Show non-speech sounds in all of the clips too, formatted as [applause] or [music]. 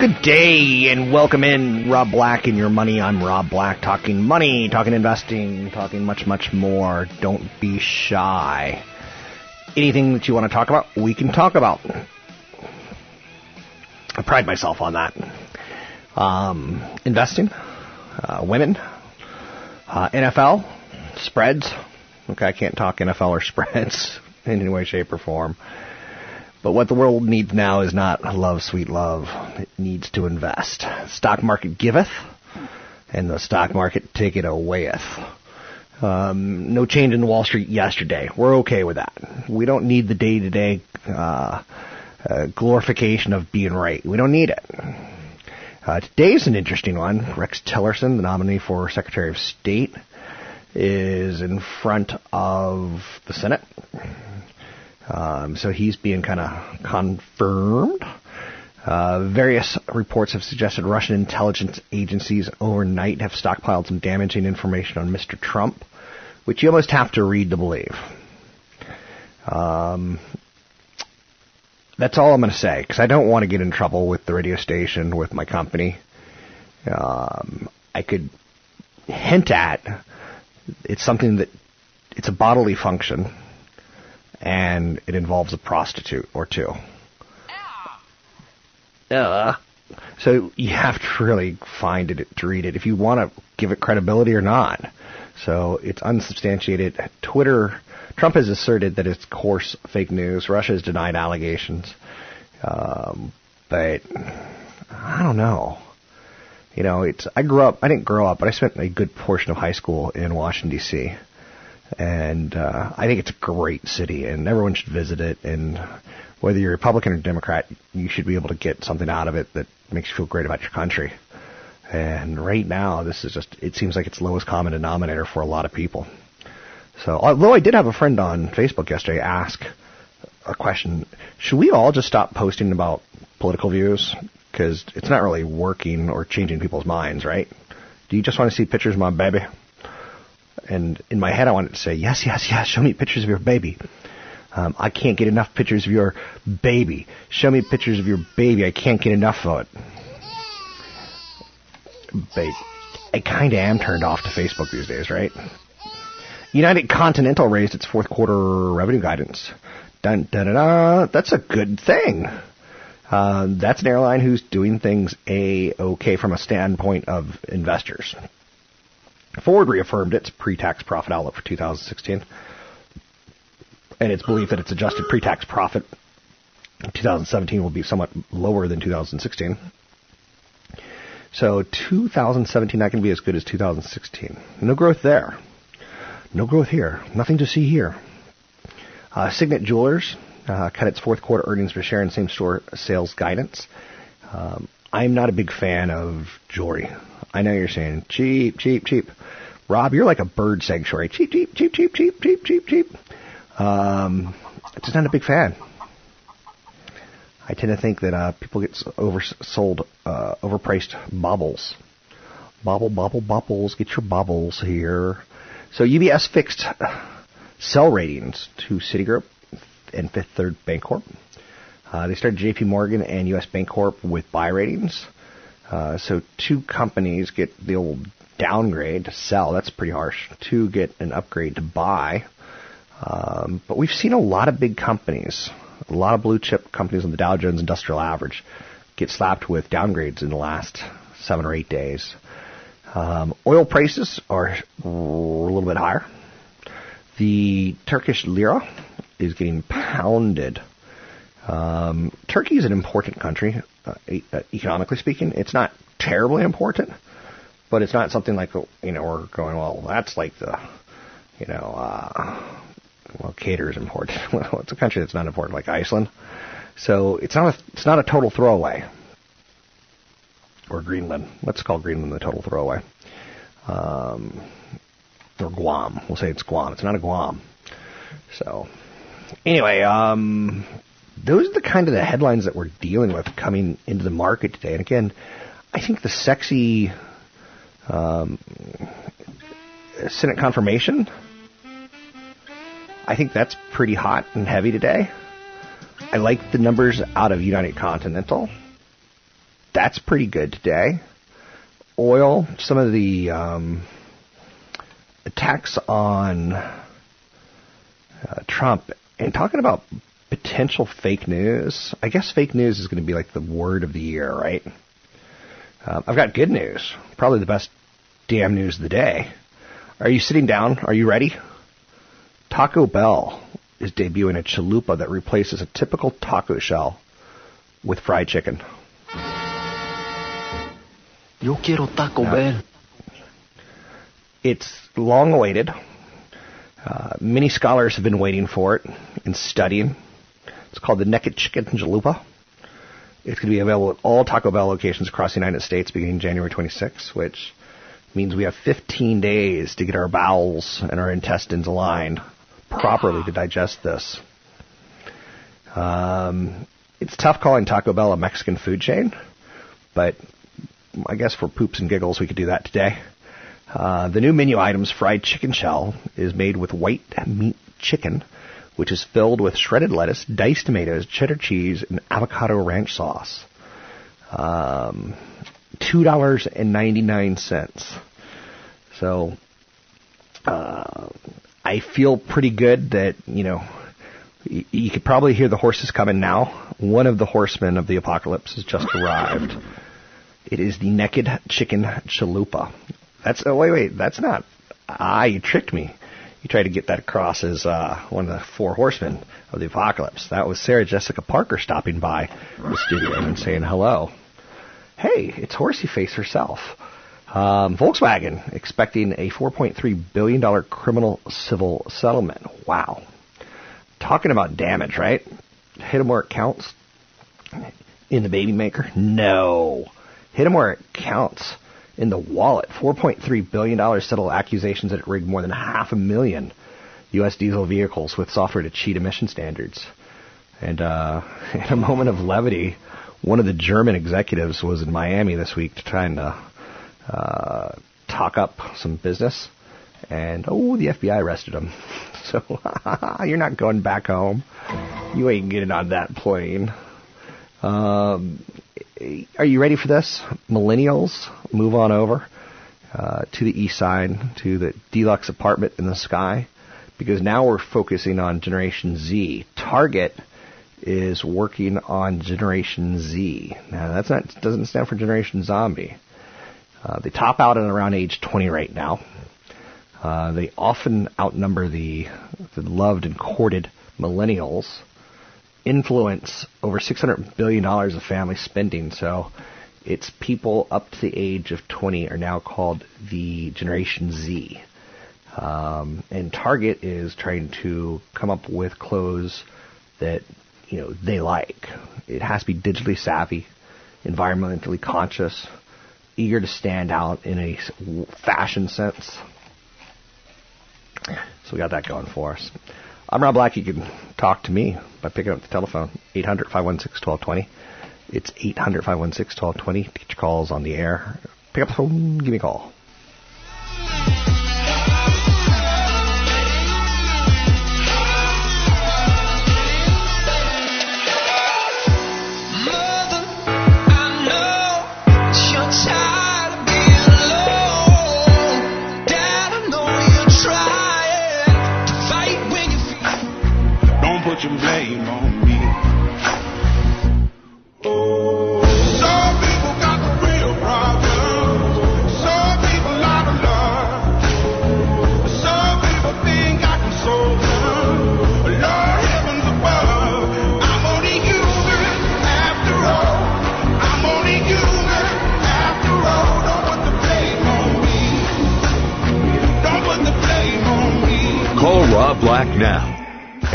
Good day and welcome in Rob Black and your money. I'm Rob Black talking money, talking investing, talking much, much more. Don't be shy. Anything that you want to talk about, we can talk about. I pride myself on that. Um, investing, uh, women, uh, NFL, spreads. Okay, I can't talk NFL or [laughs] spreads in any way, shape, or form. But what the world needs now is not love, sweet love. It needs to invest. Stock market giveth, and the stock market taketh awayeth. Um, no change in Wall Street yesterday. We're okay with that. We don't need the day-to-day uh, uh, glorification of being right. We don't need it. Uh, today's an interesting one. Rex Tillerson, the nominee for Secretary of State, is in front of the Senate. Um, so he's being kind of confirmed. Uh, various reports have suggested Russian intelligence agencies overnight have stockpiled some damaging information on Mr. Trump, which you almost have to read to believe. Um, that's all I'm going to say because I don't want to get in trouble with the radio station, with my company. Um, I could hint at it's something that it's a bodily function and it involves a prostitute or two. Uh, so you have to really find it to read it if you want to give it credibility or not. So it's unsubstantiated. Twitter, Trump has asserted that it's coarse fake news. Russia has denied allegations. Um, but I don't know. You know, it's I grew up. I didn't grow up, but I spent a good portion of high school in Washington D.C and uh, I think it's a great city, and everyone should visit it. And whether you're Republican or Democrat, you should be able to get something out of it that makes you feel great about your country. And right now, this is just, it seems like it's lowest common denominator for a lot of people. So, although I did have a friend on Facebook yesterday ask a question, should we all just stop posting about political views? Because it's not really working or changing people's minds, right? Do you just want to see pictures of my baby? And in my head, I wanted to say, yes, yes, yes, show me pictures of your baby. Um, I can't get enough pictures of your baby. Show me pictures of your baby. I can't get enough of it. But I kind of am turned off to Facebook these days, right? United Continental raised its fourth quarter revenue guidance. Dun, dun, dun, dun. That's a good thing. Uh, that's an airline who's doing things a okay from a standpoint of investors. Ford reaffirmed its pre-tax profit outlook for 2016, and its belief that its adjusted pre-tax profit in 2017 will be somewhat lower than 2016. So 2017 not going to be as good as 2016. No growth there. No growth here. Nothing to see here. Uh, Signet Jewelers uh, cut its fourth quarter earnings per share and same store sales guidance. Um, I'm not a big fan of jewelry. I know you're saying cheap, cheap, cheap. Rob, you're like a bird sanctuary. Cheap, cheap, cheap, cheap, cheap, cheap, cheap, cheap. Um, just not a big fan. I tend to think that uh, people get oversold, uh, overpriced bobbles. Bobble, bobble, bobbles. Get your bobbles here. So UBS fixed sell ratings to Citigroup and Fifth Third Bancorp. Uh, they started JP Morgan and US Bancorp with buy ratings. Uh, so two companies get the old downgrade to sell. That's pretty harsh. Two get an upgrade to buy. Um, but we've seen a lot of big companies, a lot of blue chip companies on the Dow Jones Industrial Average get slapped with downgrades in the last seven or eight days. Um, oil prices are a little bit higher. The Turkish lira is getting pounded. Um, Turkey is an important country, uh, uh, economically speaking. It's not terribly important, but it's not something like you know we're going well. That's like the you know uh, well Qatar is important. [laughs] well, it's a country that's not important like Iceland, so it's not a, it's not a total throwaway or Greenland. Let's call Greenland the total throwaway. Um, or Guam. We'll say it's Guam. It's not a Guam. So, anyway, um, those are the kind of the headlines that we're dealing with coming into the market today. And again, I think the sexy um, Senate confirmation, I think that's pretty hot and heavy today. I like the numbers out of United Continental. That's pretty good today. Oil, some of the um, attacks on uh, Trump, and talking about potential fake news. I guess fake news is going to be like the word of the year, right? Uh, I've got good news. Probably the best damn news of the day. Are you sitting down? Are you ready? Taco Bell is debuting a chalupa that replaces a typical taco shell with fried chicken. Yo quiero Taco Bell. It's long awaited. Uh, many scholars have been waiting for it and studying. It's called the Naked Chicken Chalupa. It's going to be available at all Taco Bell locations across the United States beginning January 26, which means we have 15 days to get our bowels and our intestines aligned properly to digest this. Um, it's tough calling Taco Bell a Mexican food chain, but I guess for poops and giggles, we could do that today. Uh, the new menu items fried chicken shell is made with white meat chicken, which is filled with shredded lettuce, diced tomatoes, cheddar cheese, and avocado ranch sauce. Um, Two dollars and ninety nine cents. So uh, I feel pretty good that you know y- you could probably hear the horses coming now. One of the horsemen of the apocalypse has just arrived. It is the naked chicken chalupa. That's oh wait wait that's not ah you tricked me. You tried to get that across as uh, one of the four horsemen of the apocalypse. That was Sarah Jessica Parker stopping by the studio and saying hello. Hey, it's Horsey Face herself. Um, Volkswagen expecting a 4.3 billion dollar criminal civil settlement. Wow, talking about damage, right? Hit 'em where it counts. In the baby maker? No. Hit 'em where it counts. In the wallet, 4.3 billion dollars settle accusations that it rigged more than half a million U.S. diesel vehicles with software to cheat emission standards. And uh, [laughs] in a moment of levity, one of the German executives was in Miami this week to try and uh, uh, talk up some business. And oh, the FBI arrested him. [laughs] So [laughs] you're not going back home. You ain't getting on that plane. Um, are you ready for this? Millennials, move on over uh, to the east side, to the deluxe apartment in the sky, because now we're focusing on Generation Z. Target is working on Generation Z. Now that's not doesn't stand for Generation Zombie. Uh, they top out at around age 20 right now. Uh, they often outnumber the, the loved and courted millennials. Influence over $600 billion of family spending. So it's people up to the age of 20 are now called the Generation Z. Um, and Target is trying to come up with clothes that you know they like. It has to be digitally savvy, environmentally conscious, eager to stand out in a fashion sense. So we got that going for us. I'm Rob Black. You can talk to me by picking up the telephone, 800 516 1220. It's 800 516 1220. Get your calls on the air. Pick up the phone, give me a call.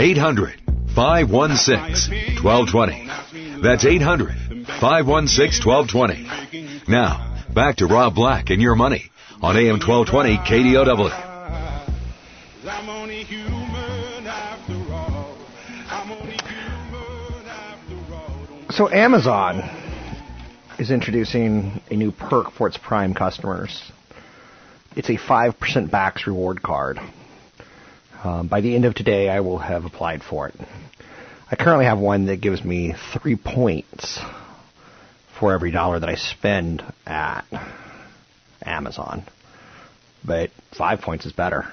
800 516 1220. That's 800 516 1220. Now, back to Rob Black and your money on AM 1220 KDOW. So Amazon is introducing a new perk for its Prime customers. It's a 5% backs reward card. Um, by the end of today, I will have applied for it. I currently have one that gives me three points for every dollar that I spend at Amazon. But five points is better.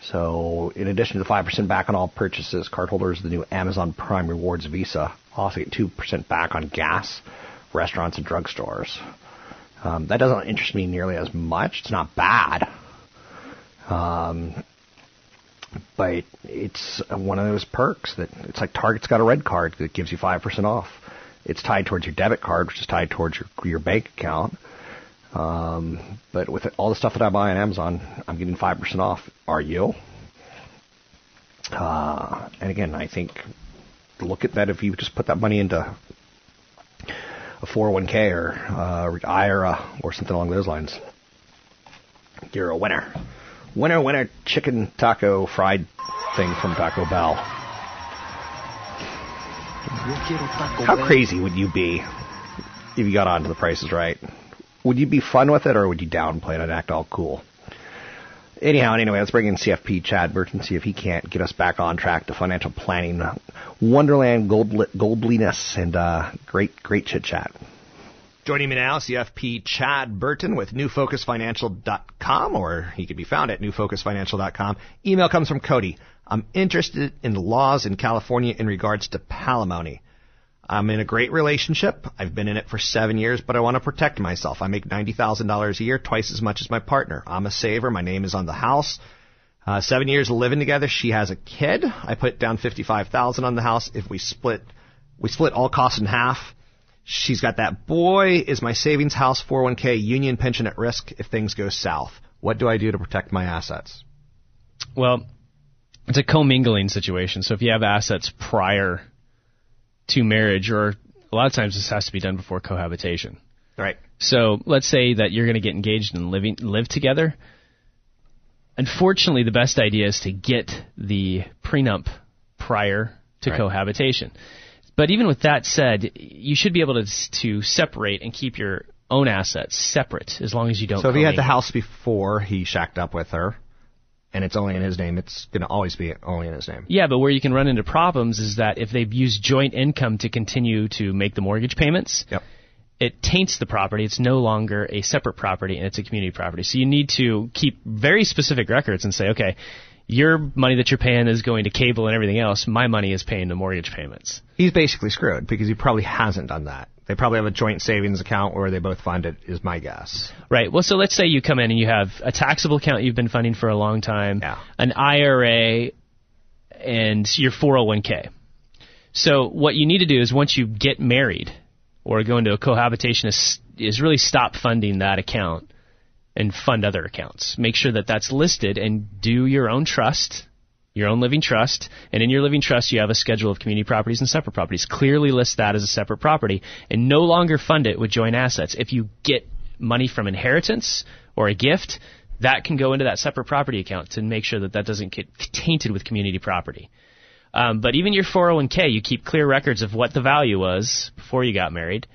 So, in addition to the 5% back on all purchases, cardholders of the new Amazon Prime Rewards Visa also get 2% back on gas, restaurants, and drugstores. Um, that doesn't interest me nearly as much. It's not bad. Um, but it's one of those perks that it's like Target's got a red card that gives you 5% off. It's tied towards your debit card, which is tied towards your, your bank account. Um, but with all the stuff that I buy on Amazon, I'm getting 5% off. Are you? Uh, and again, I think look at that if you just put that money into a 401k or uh, IRA or something along those lines, you're a winner. Winner, winner, chicken taco fried thing from Taco Bell. How crazy would you be if you got onto the prices right? Would you be fun with it or would you downplay it and act all cool? Anyhow, anyway, let's bring in CFP Chad Burton, see if he can't get us back on track to financial planning, wonderland, gold, goldliness, and uh, great, great chit chat. Joining me now, CFP Chad Burton with NewFocusFinancial.com, or he could be found at NewFocusFinancial.com. Email comes from Cody. I'm interested in laws in California in regards to palimony. I'm in a great relationship. I've been in it for seven years, but I want to protect myself. I make $90,000 a year, twice as much as my partner. I'm a saver. My name is on the house. Uh, seven years living together. She has a kid. I put down 55000 on the house. If we split, we split all costs in half. She's got that boy. Is my savings house 401k union pension at risk if things go south? What do I do to protect my assets? Well, it's a commingling situation. So if you have assets prior to marriage, or a lot of times this has to be done before cohabitation. Right. So let's say that you're going to get engaged and living live together. Unfortunately, the best idea is to get the prenup prior to Right. cohabitation. But even with that said, you should be able to to separate and keep your own assets separate as long as you don't. So if he had the house before he shacked up with her, and it's only in his name, it's going to always be only in his name. Yeah, but where you can run into problems is that if they've used joint income to continue to make the mortgage payments, Yep. it taints the property. It's no longer a separate property and it's a community property. So you need to keep very specific records and say, okay, your money that you're paying is going to cable and everything else. My money is paying the mortgage payments. He's basically screwed because he probably hasn't done that. They probably have a joint savings account where they both fund it, is my guess. Right. Well, so let's say you come in and you have a taxable account you've been funding for a long time, Yeah. an IRA, and your 401k. So what you need to do is once you get married or go into a cohabitation is, is really stop funding that account and fund other accounts. Make sure that that's listed and do your own trust, your own living trust, and in your living trust you have a schedule of community properties and separate properties. Clearly list that as a separate property and no longer fund it with joint assets. If you get money from inheritance or a gift, that can go into that separate property account to make sure that that doesn't get tainted with community property. Um, but even your 401k, you keep clear records of what the value was before you got married,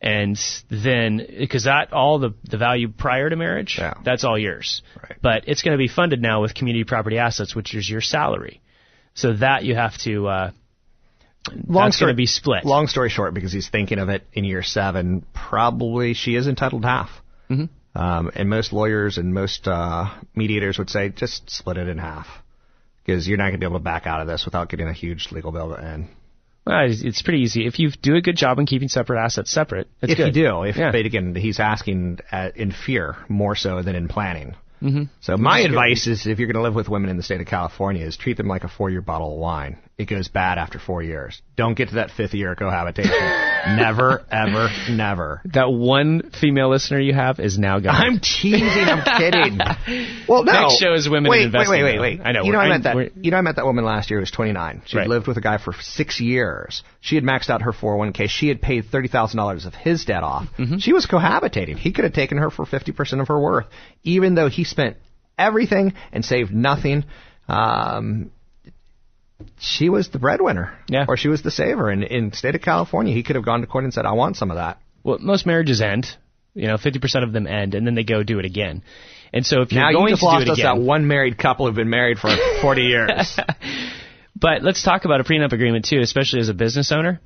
and then because that all the the value prior to marriage, Yeah. that's all yours. Right. But it's going to be funded now with community property assets, which is your salary. So that you have to. Uh, that's going to be split. Long story short, because he's thinking of it in year seven, probably she is entitled to half. Mm-hmm. Um, and most lawyers and most uh, mediators would say just split it in half. Because you're not going to be able to back out of this without getting a huge legal bill to end. Well, it's, pretty easy if you do a good job in keeping separate assets separate. It's if good. you do, if Yeah. but again, he's asking uh, in fear more so than in planning. Mm-hmm. So my advice is, if you're going to live with women in the state of California, is treat them like a four-year bottle of wine. It goes bad after four years. Don't get to that fifth year of cohabitation. [laughs] never, ever, never. that one female listener you have is now gone. I'm teasing. I'm kidding. [laughs] Well, no. Next show is women wait, investing, Wait, wait, wait, wait. I know, You know, I I'm- met that. You know, I met that woman last year. who was 29. She Right. lived with a guy for six years. She had maxed out her 401k. She had paid thirty thousand dollars of his debt off. Mm-hmm. She was cohabitating. He could have taken her for 50 percent of her worth, even though he spent everything and saved nothing. Um, she was the breadwinner, Yeah. or she was the saver. And in state of California, he could have gone to court and said, "I want some of that." well, most marriages end. You know, 50% of them end, and then they go do it again. And so if you're Now going you just to lost do it us again, that one married couple who've been married for [laughs] 40 years. [laughs] But let's talk about a prenup agreement too, especially as a business owner,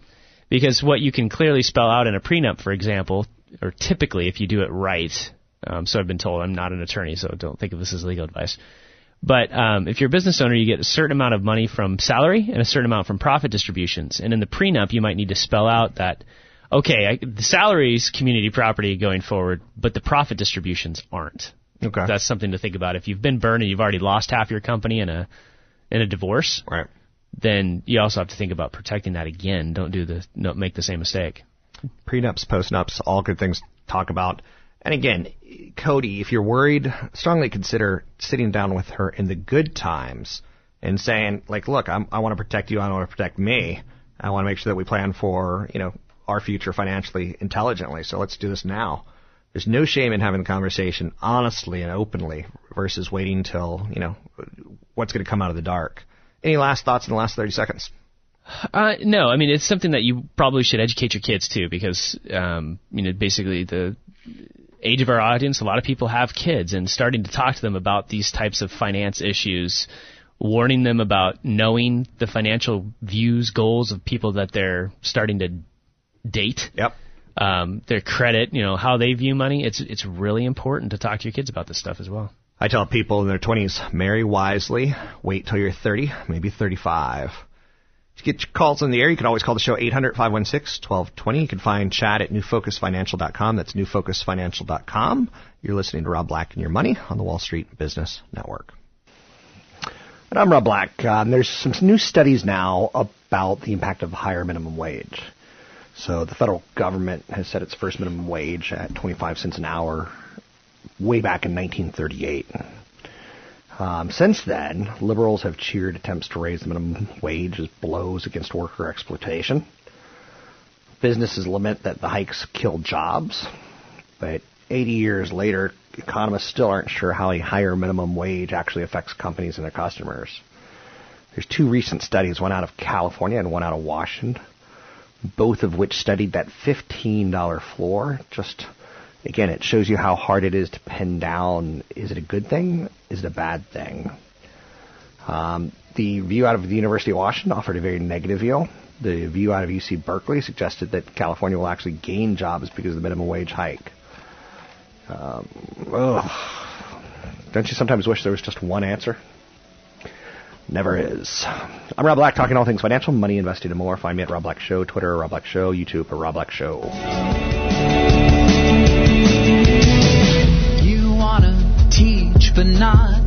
because what you can clearly spell out in a prenup, for example, or typically if you do it right. Um, so I've been told I'm not an attorney, so don't think of this as legal advice. But um, if you're a business owner, you get a certain amount of money from salary and a certain amount from profit distributions. And in the prenup, you might need to spell out that, okay, I, the salary's community property going forward, but the profit distributions aren't. Okay. That's something to think about. If you've been burned and you've already lost half your company in a in a divorce, right. then you also have to think about protecting that again. Don't do the don't make the same mistake. prenups, postnups, all good things to talk about. And again, Cody, if you're worried, strongly consider sitting down with her in the good times and saying, like, look, I'm, I want to protect you. I want to protect me. I want to make sure that we plan for, you know, our future financially intelligently. So let's do this now. There's no shame in having the conversation honestly and openly versus waiting till, you know, what's going to come out of the dark. Any last thoughts in the last 30 seconds? Uh, no, I mean it's something that you probably should educate your kids too, because um, you know basically the age of our audience, a lot of people have kids, and starting to talk to them about these types of finance issues, warning them about knowing the financial views, goals of people that they're starting to date. Yep. Um, their credit, you know, how they view money. It's it's really important to talk to your kids about this stuff as well. I tell people in their 20s, marry wisely, wait till you're 30, maybe 35. To get your calls on the air, you can always call the show 800-516-1220. You can find Chad at newfocusfinancial.com. That's newfocusfinancial.com. You're listening to Rob Black and Your Money on the Wall Street Business Network. And I'm Rob Black. Um, there's some new studies now about the impact of higher minimum wage. So the federal government has set its first minimum wage at 25 cents an hour way back in 1938. Um, since then, liberals have cheered attempts to raise the minimum wage as blows against worker exploitation. Businesses lament that the hikes killed jobs, but 80 years later, economists still aren't sure how a higher minimum wage actually affects companies and their customers. There's two recent studies, one out of California and one out of Washington, both of which studied that $15 floor. Just again, it shows you how hard it is to pin down is it a good thing? Is it a bad thing? Um, the view out of the University of Washington offered a very negative view. The view out of UC Berkeley suggested that California will actually gain jobs because of the minimum wage hike. Um. Don't you sometimes wish there was just one answer? Never is. I'm Rob Black, talking all things financial, money, investing, and more. Find me at Rob Black Show, Twitter, Rob Black Show, YouTube, or Rob Black Show.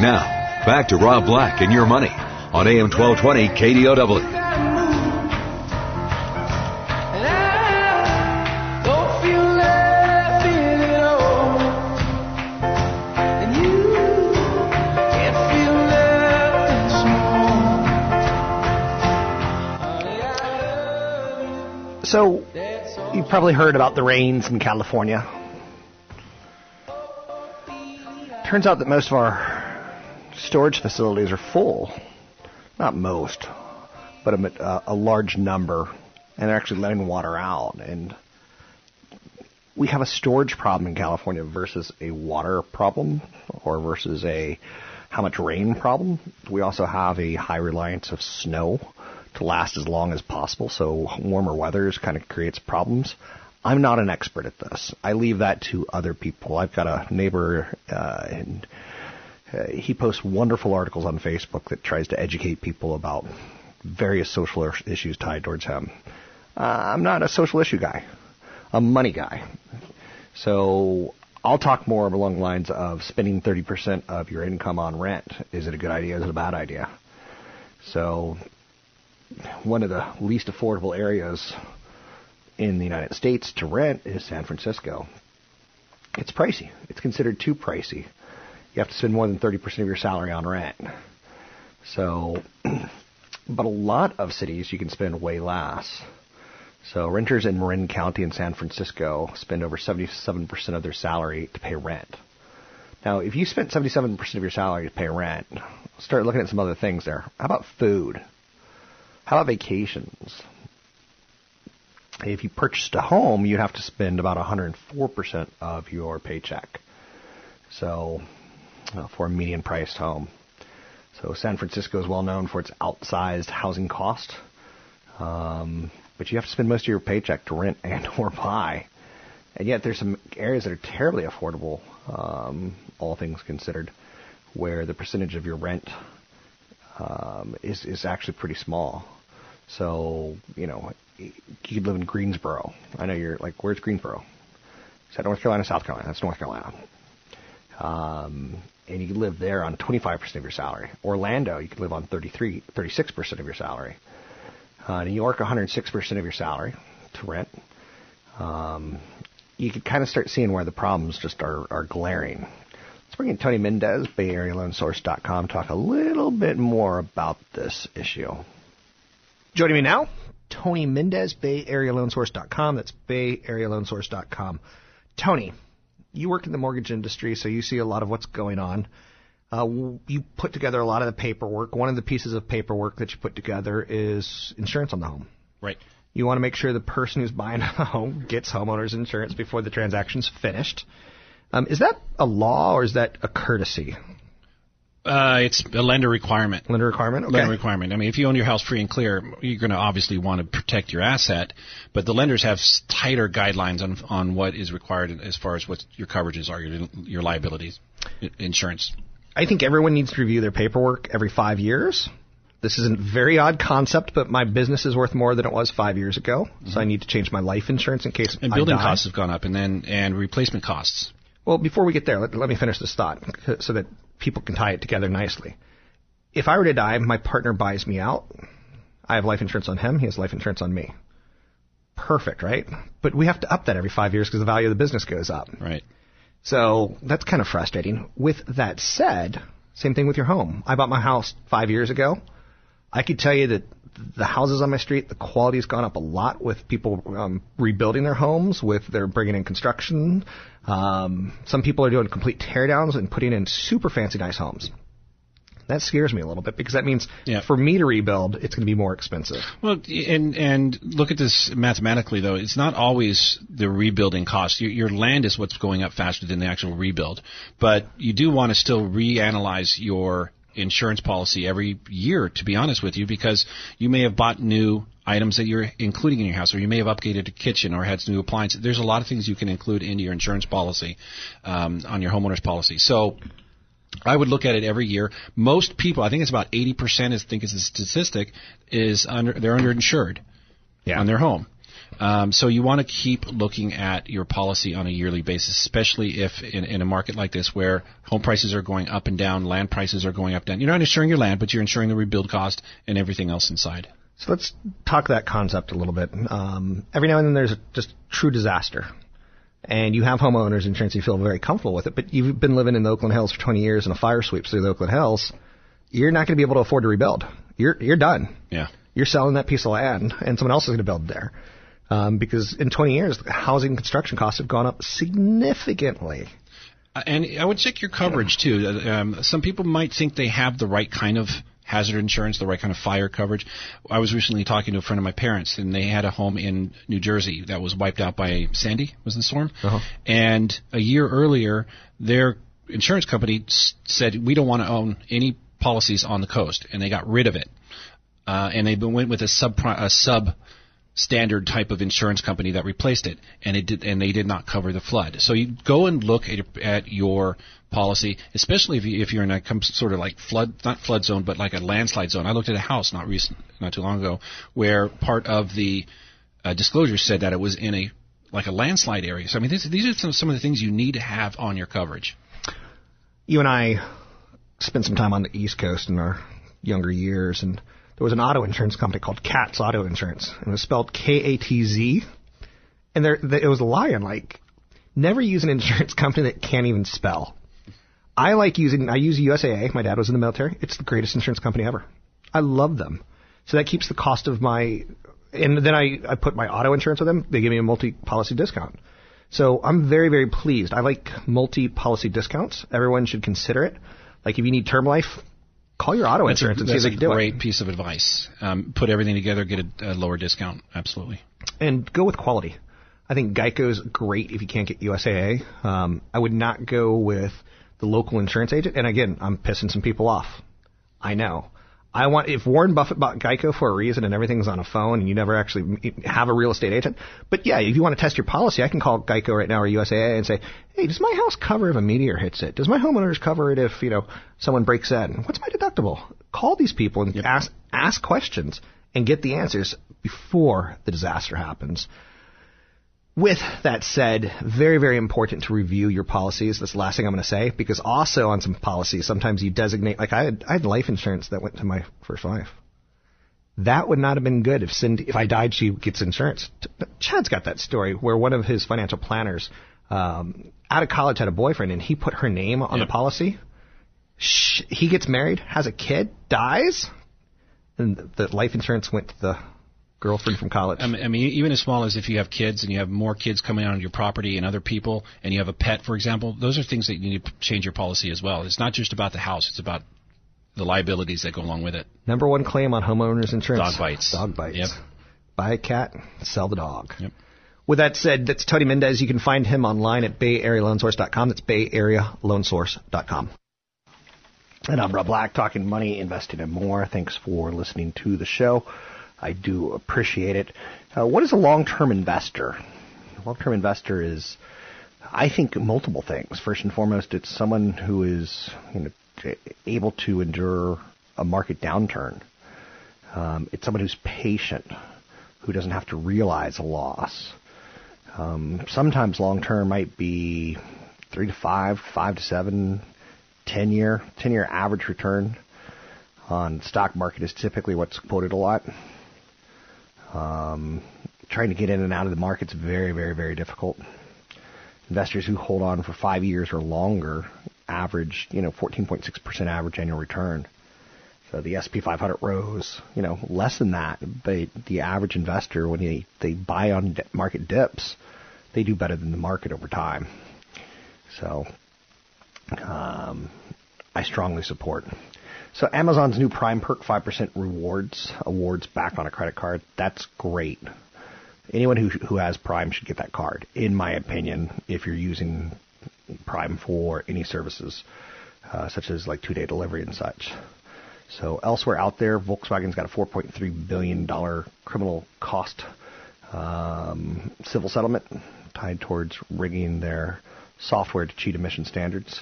Now, back to Rob Black and your money on AM 1220 KDOW. So, you've probably heard about the rains in California. Turns out that most of our storage facilities are full. Not most, but a, uh, a large number, and they're actually letting water out. And we have a storage problem in California versus a water problem, or versus a how much rain problem. We also have a high reliance of snow to last as long as possible, so warmer weathers kind of creates problems. I'm not an expert at this. I leave that to other people. I've got a neighbor, uh, uh, he posts wonderful articles on Facebook that tries to educate people about various social issues tied towards him. Uh, I'm not a social issue guy. I'm a money guy. So I'll talk more along the lines of spending 30% of your income on rent. Is it a good idea? Is it a bad idea? So one of the least affordable areas in the United States to rent is San Francisco. It's pricey. It's considered too pricey. You have to spend more than 30% of your salary on rent. So, [clears throat] but a lot of cities you can spend way less. So renters in Marin County in San Francisco spend over 77% of their salary to pay rent. Now, if you spent 77% of your salary to pay rent, start looking at some other things there. How about food? How about vacations? If you purchased a home, you'd have to spend about 104% of your paycheck. So, uh, for a median priced home. So San Francisco is well known for its outsized housing cost. Um, but you have to spend most of your paycheck to rent and [laughs] or buy. And yet there's some areas that are terribly affordable, um, all things considered, where the percentage of your rent um, is is actually pretty small. So you know you could live in Greensboro. I know you're like, where's Greensboro? Is that North Carolina, South Carolina? That's North Carolina. Um, and you live there on 25% of your salary. Orlando, you could live on 33, 36% of your salary. Uh, New York, 106% of your salary to rent. Um, you could kind of start seeing where the problems just are, are glaring. Let's bring in Tony Mendez, BayAreaLoanSource.com, talk a little bit more about this issue. Joining me now, Tony Mendez, BayAreaLoanSource.com. That's BayAreaLoanSource.com. Tony, you work in the mortgage industry, so you see a lot of what's going on. Uh, you put together a lot of the paperwork. One of the pieces of paperwork that you put together is insurance on the home. Right. You want to make sure the person who's buying [laughs] a home gets homeowners insurance before the transaction's finished. Um, is that a law or is that a courtesy? Uh, it's a lender requirement. Lender requirement? Okay. Lender requirement. I mean, if you own your house free and clear, you're going to obviously want to protect your asset, but the lenders have tighter guidelines on on what is required as far as what your coverages are, your your liabilities, insurance. I think everyone needs to review their paperwork every five years. This is a very odd concept, but my business is worth more than it was five years ago, so I need to change my life insurance in case And building costs have gone up, and then and replacement costs. Well, before we get there, let, let me finish this thought so that people can tie it together nicely. If I were to die, my partner buys me out. I have life insurance on him. He has life insurance on me. Perfect, right? But we have to up that every five years because the value of the business goes up. Right. So that's kind of frustrating. With that said, same thing with your home. I bought my house five years ago. I could tell you that the houses on my street, the quality has gone up a lot with people um, rebuilding their homes, with their bringing in construction. Um, some people are doing complete teardowns and putting in super fancy, nice homes. That scares me a little bit because that means Yeah. for me to rebuild, it's going to be more expensive. Well, and and look at this mathematically though. It's not always the rebuilding cost. Your, your land is what's going up faster than the actual rebuild. But you do want to still reanalyze your insurance policy every year, to be honest with you, because you may have bought new items that you're including in your house, or you may have upgraded a kitchen or had some new appliances. There's a lot of things you can include into your insurance policy um, on your homeowner's policy. So I would look at it every year. Most people, I think it's about 80%, I think is the statistic, is under, they're underinsured Yeah. on their home. Um, so you want to keep looking at your policy on a yearly basis, especially if in, in a market like this where home prices are going up and down, land prices are going up and down. You're not insuring your land, but you're insuring the rebuild cost and everything else inside. So let's talk that concept a little bit. Um, every now and then there's a just true disaster. And you have homeowners insurance, you feel very comfortable with it, but you've been living in the Oakland Hills for 20 years and a fire sweeps through the Oakland Hills, you're not going to be able to afford to rebuild. You're, you're done. Yeah. You're selling that piece of land and someone else is going to build there. Um, because in 20 years, housing construction costs have gone up significantly. Uh, And I would check your coverage too. Uh, Um, some people might think they have the right kind of hazard insurance, the right kind of fire coverage. I was recently talking to a friend of my parents, and they had a home in New Jersey that was wiped out by Sandy, was the storm. And a year earlier, their insurance company said, "We don't want to own any policies on the coast," and they got rid of it. Uh, and they went with a sub a sub standard type of insurance company that replaced it, and it did, and they did not cover the flood. So you go and look at, your- at your policy, especially if, you, if you're in a sort of like flood, not flood zone, but like a landslide zone. I looked at a house not recent, not too long ago, where part of the uh, disclosure said that it was in a like a landslide area. So I mean, this, these are some, some of the things you need to have on your coverage. you and I spent some time on the East Coast in our younger years, and there was an auto insurance company called Katz Auto Insurance, and it was spelled K-A-T-Z, and there it was a lion. Like, never use an insurance [laughs] company that can't even spell. I like using. I use USAA. My dad was in the military. It's the greatest insurance company ever. I love them. So that keeps the cost of my. And then I, I put my auto insurance with them. They give me a multi-policy discount. So I'm very, very pleased. I like multi-policy discounts. Everyone should consider it. Like if you need term life, call your auto That's a, insurance and see if they a can do it. That's a great piece of advice. Um, put everything together, get a, a lower discount. Absolutely. And go with quality. I think Geico's great if you can't get USAA. Um, I would not go with the local insurance agent. And again, I'm pissing some people off. I know. I want if Warren Buffett bought Geico for a reason and everything's on a phone and you never actually have a real estate agent. But yeah, if you want to test your policy, I can call Geico right now or USAA and say, "Hey, does my house cover if a meteor hits it? Does my homeowners cover it if you know someone breaks in? What's my deductible?" Call these people and ask ask questions and get the answers before the disaster happens. With that said, very, very important to review your policies. That's the last thing I'm going to say because also on some policies, sometimes you designate, like I had, I had life insurance that went to my first wife. That would not have been good if Cindy, if I died, she gets insurance. Chad's got that story where one of his financial planners, um, out of college had a boyfriend and he put her name on Yep. the policy. Sh- he gets married, has a kid, dies, and the life insurance went to the girlfriend from college. I mean, I mean, even as small as if you have kids and you have more kids coming on your property and other people, and you have a pet, for example, those are things that you need to change your policy as well. It's not just about the house; it's about the liabilities that go along with it. Number one claim on homeowners insurance. Dog bites. Dog bites. Yep. Buy a cat, sell the dog. Yep. With that said, that's Tony Mendez. You can find him online at BayAreaLoanSource.com. That's BayAreaLoanSource.com. And I'm Rob Black, talking money, investing, and more. Thanks for listening to the show. I do appreciate it. Uh, what is a long-term investor? A long-term investor is, I think, multiple things. First and foremost, it's someone who is you know, able to endure a market downturn. Um, it's someone who's patient, who doesn't have to realize a loss. Um, sometimes long term might be three to five, five to seven, ten year, ten year average return on stock market is typically what's quoted a lot. Um, trying to get in and out of the market's very, very, very difficult. Investors who hold on for five years or longer average, you know, 14.6% average annual return. So the S&P 500 rose, you know, less than that. But the average investor, when they, they buy on market dips, they do better than the market over time. So um, I strongly support. So Amazon's new Prime Perk 5% rewards awards back on a credit card. That's great. Anyone who who has Prime should get that card, in my opinion. If you're using Prime for any services, uh, such as like two-day delivery and such. So elsewhere out there, Volkswagen's got a 4.3 billion dollar criminal cost um, civil settlement tied towards rigging their software to cheat emission standards.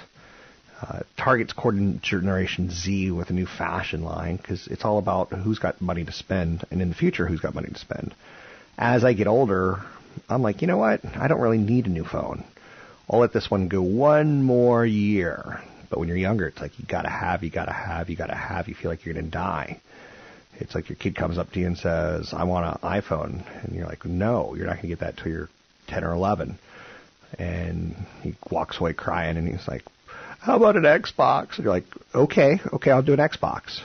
Uh, Target's Generation Z with a new fashion line because it's all about who's got money to spend, and in the future, who's got money to spend. as I get older, I'm like, you know what? I don't really need a new phone. I'll let this one go one more year. But when you're younger, it's like you gotta have, you gotta have, you gotta have. You feel like you're gonna die. It's like your kid comes up to you and says, "I want an iPhone," and you're like, "No, you're not gonna get that till you're 10 or 11." And he walks away crying, and he's like, "How about an Xbox?" And you're like, "Okay, okay, I'll do an Xbox,"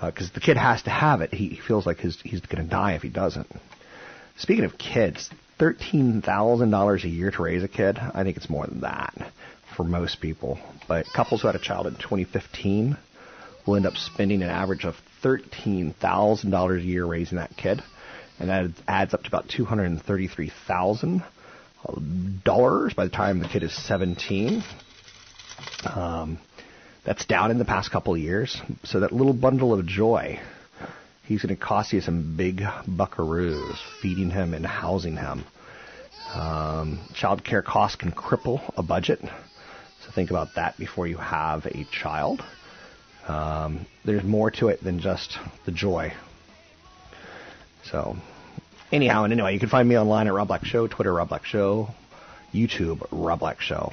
uh, because the kid has to have it. He, feels like his, he's gonna die if he doesn't. Speaking of kids, thirteen thousand dollars a year to raise a kid. I think it's more than that for most people. But couples who had a child in 2015 will end up spending an average of thirteen thousand dollars a year raising that kid, and that adds up to about two hundred and thirty-three thousand dollars by the time the kid is 17. Um, that's down in the past couple years. So that little bundle of joy he's going to cost you some big buckaroos feeding him and housing him. Um, child care costs can cripple a budget, so think about that before you have a child. Um, there's more to it than just the joy. So, anyhow and anyway, you can find me online at Rob Black Show, Twitter Rob Black Show, YouTube Rob Black Show.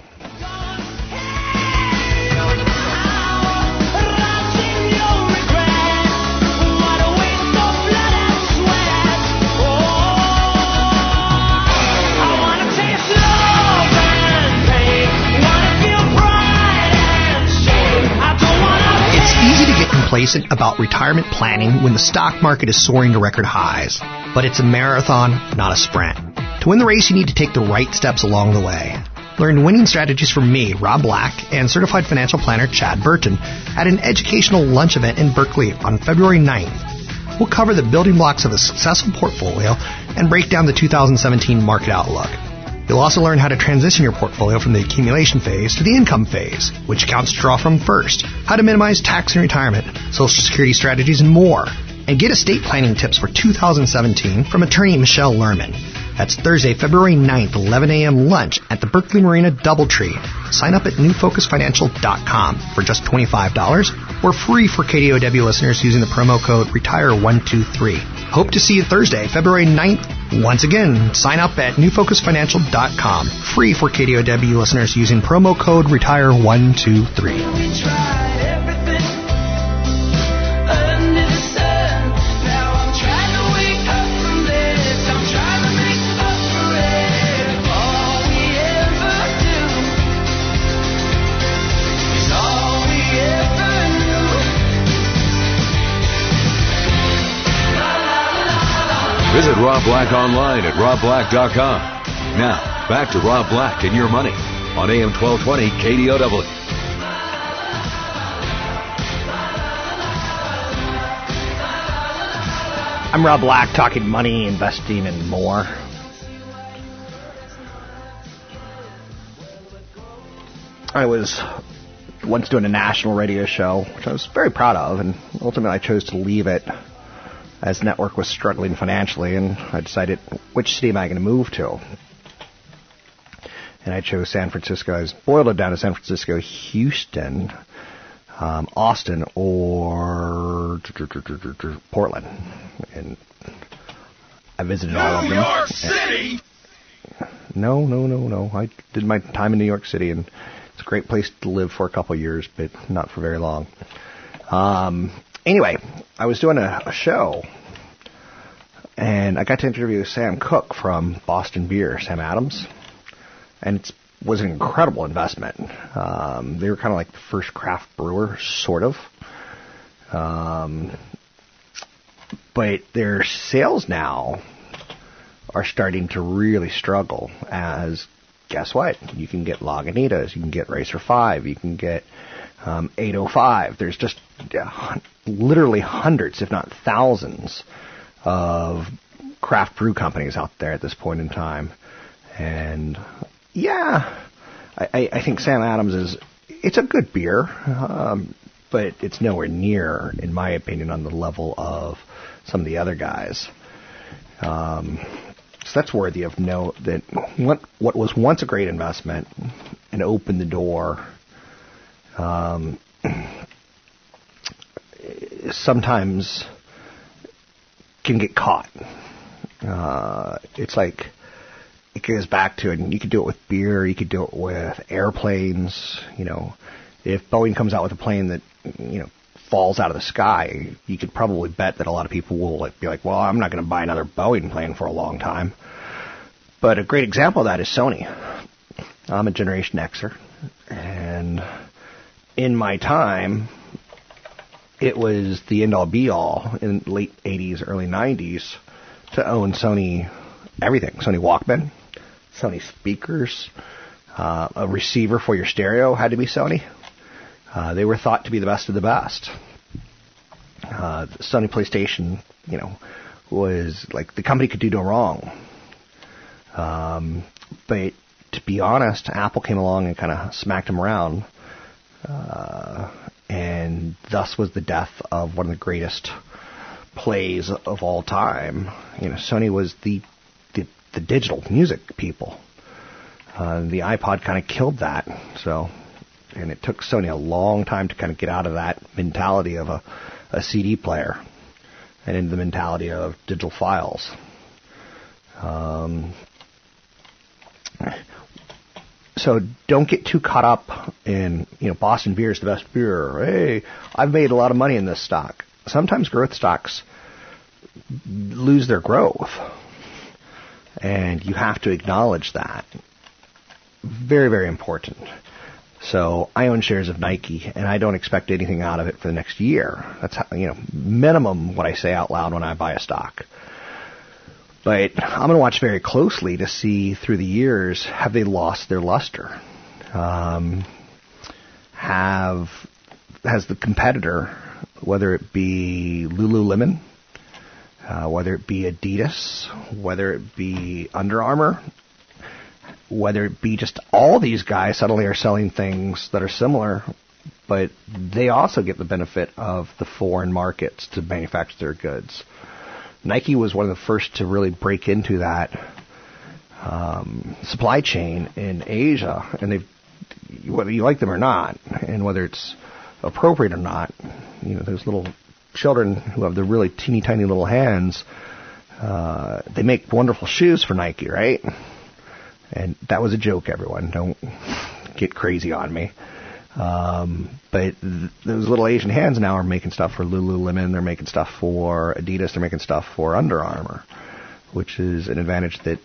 Complacent about retirement planning when the stock market is soaring to record highs. But it's a marathon, not a sprint. To win the race, you need to take the right steps along the way. Learn winning strategies from me, Rob Black, and certified financial planner Chad Burton at an educational lunch event in Berkeley on February 9th. We'll cover the building blocks of a successful portfolio and break down the 2017 market outlook. You'll also learn how to transition your portfolio from the accumulation phase to the income phase, which accounts to draw from first, how to minimize tax in retirement, social security strategies, and more. And get estate planning tips for 2017 from attorney Michelle Lerman. That's Thursday, February 9th, 11 a.m. lunch at the Berkeley Marina Doubletree. Sign up at newfocusfinancial.com for just $25 or free for KDOW listeners using the promo code RETIRE123. Hope to see you Thursday, February 9th. Once again, sign up at newfocusfinancial.com. Free for KDOW listeners using promo code RETIRE123. Visit Rob Black online at robblack.com. Now, back to Rob Black and your money on AM 1220 KDOW. I'm Rob Black, talking money, investing, and more. I was once doing a national radio show, which I was very proud of, and ultimately I chose to leave it as network was struggling financially, and I decided which city am I going to move to. And I chose San Francisco. I boiled it down to San Francisco, Houston, um, Austin, or Portland. And I visited all of them. New York City! No, no, no, no. I did my time in New York City, and it's a great place to live for a couple of years, but not for very long. Um, anyway, I was doing a, a show, and I got to interview Sam Cook from Boston Beer, Sam Adams, and it was an incredible investment. Um, they were kind of like the first craft brewer, sort of. Um, but their sales now are starting to really struggle as guess what? You can get Lagunitas, you can get Racer 5, you can get um, 805. There's just literally hundreds, if not thousands, of craft brew companies out there at this point in time. And yeah, I, I, I think Sam Adams is it's a good beer, um, but it's nowhere near, in my opinion, on the level of some of the other guys. Um, so that's worthy of note that what what was once a great investment and opened the door um, sometimes can get caught Uh, it's like it goes back to. And you could do it with beer. You could do it with airplanes. You know, if Boeing comes out with a plane that you know falls out of the sky, you could probably bet that a lot of people will like, be like, "Well, I'm not going to buy another Boeing plane for a long time." But a great example of that is Sony. I'm a Generation Xer, and in my time, it was the end all be all in late 80s, early 90s to own Sony everything. Sony Walkman, Sony speakers, uh, a receiver for your stereo had to be Sony. Uh, they were thought to be the best of the best. Uh, the Sony PlayStation, you know, was like the company could do no wrong. Um, but to be honest, Apple came along and kind of smacked them around, uh, and thus was the death of one of the greatest plays of all time. You know, Sony was the the, the digital music people. Uh, the iPod kind of killed that. So, and it took Sony a long time to kind of get out of that mentality of a, a CD player and into the mentality of digital files. Um, so don't get too caught up in you know Boston beer is the best beer. Hey, I've made a lot of money in this stock. Sometimes growth stocks lose their growth, and you have to acknowledge that. Very very important. So I own shares of Nike, and I don't expect anything out of it for the next year. That's how, you know minimum what I say out loud when I buy a stock. But I'm going to watch very closely to see through the years have they lost their luster? Um, have has the competitor, whether it be Lululemon, uh, whether it be Adidas, whether it be Under Armour, whether it be just all these guys suddenly are selling things that are similar, but they also get the benefit of the foreign markets to manufacture their goods. Nike was one of the first to really break into that um, supply chain in Asia, and they've whether you like them or not, and whether it's appropriate or not, you know, those little children who have the really teeny tiny little hands, uh, they make wonderful shoes for Nike, right? And that was a joke, everyone. Don't get crazy on me. Um, but th- those little Asian hands now are making stuff for Lululemon. They're making stuff for Adidas. They're making stuff for Under Armour, which is an advantage that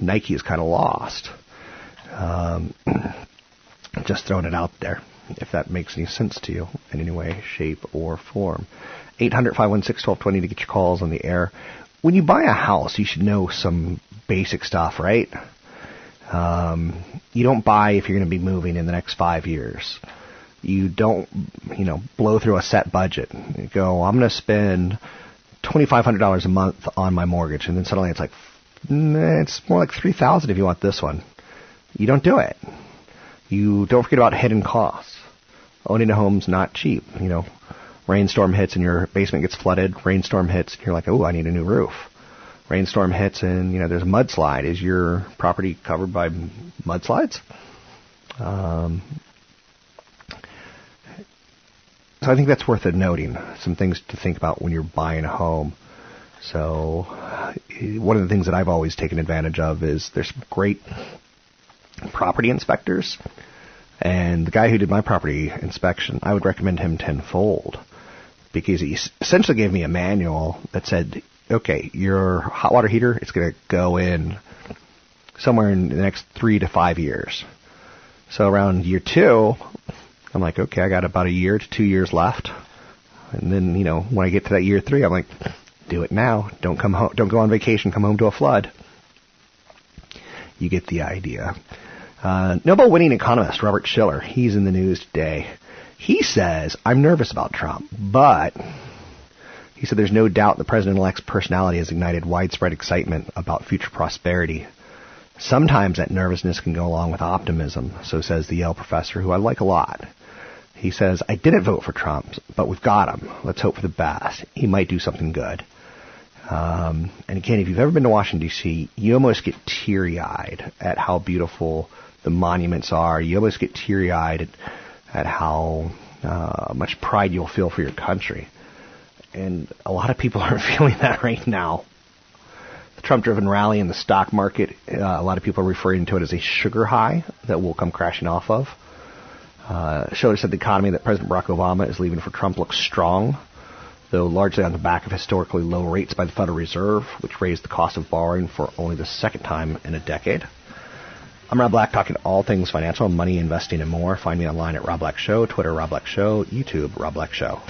Nike has kind of lost. Um, [clears throat] just throwing it out there, if that makes any sense to you in any way, shape, or form. 800 516 1220 to get your calls on the air. When you buy a house, you should know some basic stuff, right? Um, you don't buy if you're going to be moving in the next five years. You don't, you know, blow through a set budget. You go, I'm going to spend $2,500 a month on my mortgage, and then suddenly it's like, "Nah, it's more like 3000 if you want this one. You don't do it. You don't forget about hidden costs. Owning a home's not cheap. You know, rainstorm hits and your basement gets flooded. Rainstorm hits and you're like, oh, I need a new roof rainstorm hits and you know there's a mudslide. Is your property covered by mudslides? Um, so I think that's worth noting. Some things to think about when you're buying a home. So one of the things that I've always taken advantage of is there's great property inspectors. And the guy who did my property inspection, I would recommend him tenfold because he essentially gave me a manual that said okay, your hot water heater is going to go in somewhere in the next three to five years. So around year two, I'm like, okay, I got about a year to two years left. And then, you know, when I get to that year three, I'm like, do it now. Don't come home. Don't go on vacation. Come home to a flood. You get the idea. Uh, Nobel winning economist Robert Shiller, he's in the news today. He says, I'm nervous about Trump, but he said there's no doubt the president-elect's personality has ignited widespread excitement about future prosperity. Sometimes that nervousness can go along with optimism, so says the Yale professor, who I like a lot. He says, I didn't vote for Trump, but we've got him. Let's hope for the best. He might do something good. Um, and again, if you've ever been to Washington, D.C., you almost get teary-eyed at how beautiful the monuments are. You almost get teary-eyed at, at how uh, much pride you'll feel for your country. And a lot of people [laughs] aren't feeling that right now. The Trump-driven rally in the stock market, uh, a lot of people are referring to it as a sugar high that will come crashing off of. Uh, showed us that the economy that President Barack Obama is leaving for Trump looks strong, though largely on the back of historically low rates by the Federal Reserve, which raised the cost of borrowing for only the second time in a decade. I'm Rob Black, talking all things financial, money, investing, and more. Find me online at Rob Black Show, Twitter Rob Black Show, YouTube Rob Black Show.